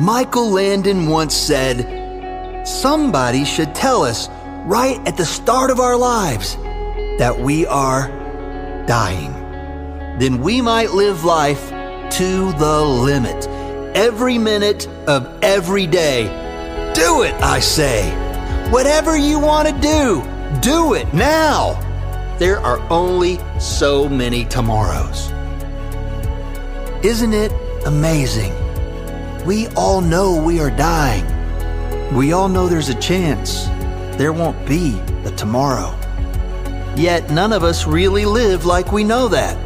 Michael Landon once said, Somebody should tell us right at the start of our lives that we are dying. Then we might live life to the limit. Every minute of every day. Do it, I say. Whatever you want to do, do it now. There are only so many tomorrows. Isn't it amazing? We all know we are dying. We all know there's a chance there won't be a tomorrow. Yet none of us really live like we know that.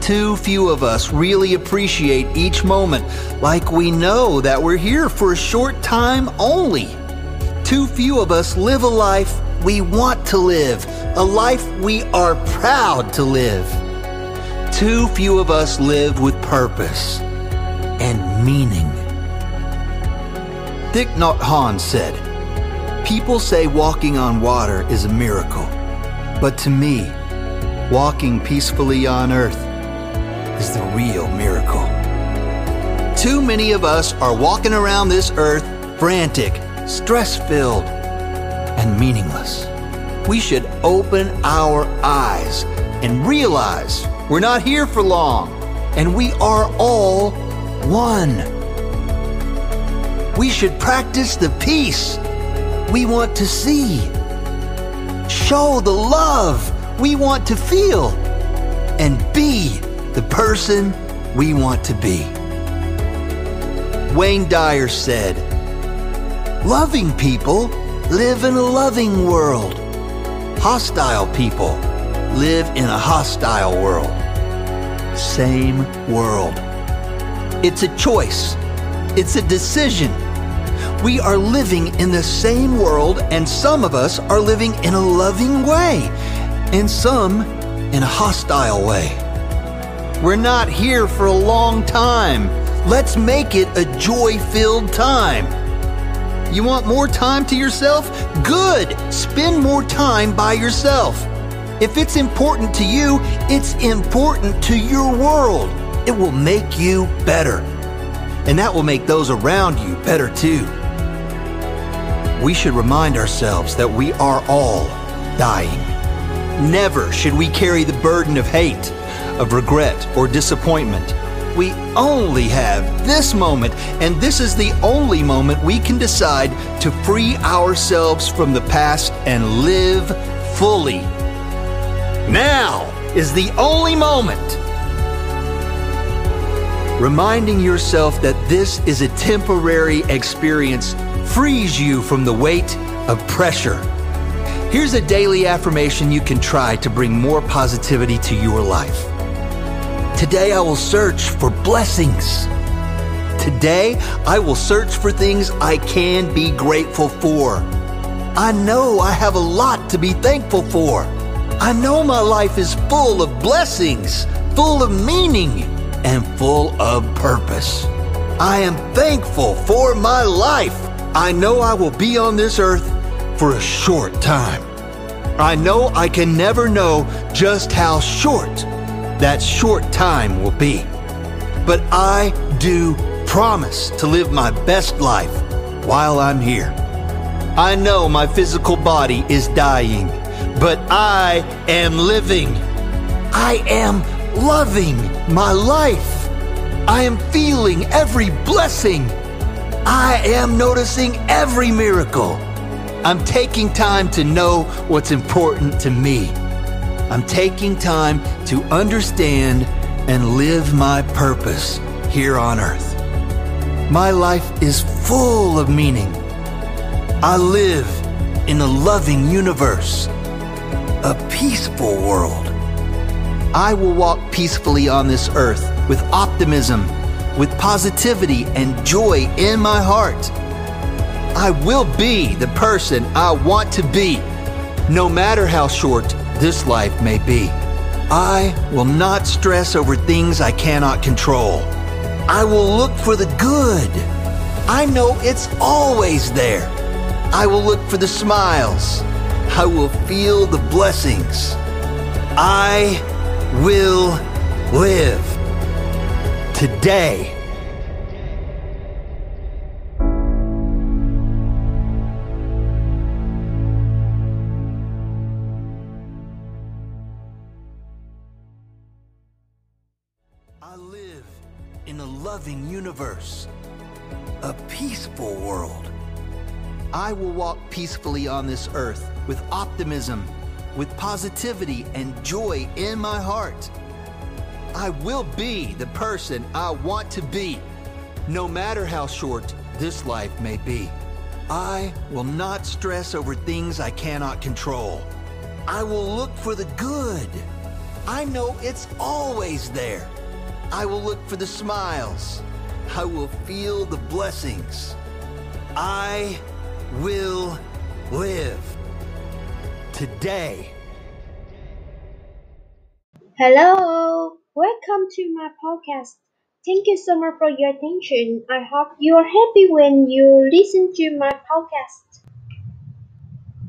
Too few of us really appreciate each moment like we know that we're here for a short time only. Too few of us live a life we want to live, a life we are proud to live. Too few of us live with purpose and meaning. Thich Nhat Hanh said, People say walking on water is a miracle, but to me, walking peacefully on earth is the real miracle. Too many of us are walking around this earth frantic, stress filled, and meaningless. We should open our eyes and realize we're not here for long and we are all one. We should practice the peace we want to see, show the love we want to feel, and be the person we want to be. Wayne Dyer said, Loving people live in a loving world. Hostile people live in a hostile world. Same world. It's a choice. It's a decision. We are living in the same world, and some of us are living in a loving way, and some in a hostile way. We're not here for a long time. Let's make it a joy filled time. You want more time to yourself? Good! Spend more time by yourself. If it's important to you, it's important to your world. It will make you better. And that will make those around you better too we should remind ourselves that we are all dying. Never should we carry the burden of hate, of regret, or disappointment. We only have this moment, and this is the only moment we can decide to free ourselves from the past and live fully. Now is the only moment. Reminding yourself that this is a temporary experience frees you from the weight of pressure. Here's a daily affirmation you can try to bring more positivity to your life. Today I will search for blessings. Today I will search for things I can be grateful for. I know I have a lot to be thankful for. I know my life is full of blessings, full of meaning, and full of purpose. I am thankful for my life. I know I will be on this earth for a short time. I know I can never know just how short that short time will be. But I do promise to live my best life while I'm here. I know my physical body is dying, but I am living. I am loving my life. I am feeling every blessing I am noticing every miracle. I'm taking time to know what's important to me. I'm taking time to understand and live my purpose here on earth. My life is full of meaning. I live in a loving universe, a peaceful world. I will walk peacefully on this earth with optimism with positivity and joy in my heart. I will be the person I want to be, no matter how short this life may be. I will not stress over things I cannot control. I will look for the good. I know it's always there. I will look for the smiles. I will feel the blessings. I will live today. I live in a loving universe, a peaceful world. I will walk peacefully on this earth with optimism, with positivity and joy in my heart. I will be the person I want to be, no matter how short this life may be. I will not stress over things I cannot control. I will look for the good. I know it's always there. I will look for the smiles. I will feel the blessings. I will live today. Hello, welcome to my podcast. Thank you so much for your attention. I hope you are happy when you listen to my podcast.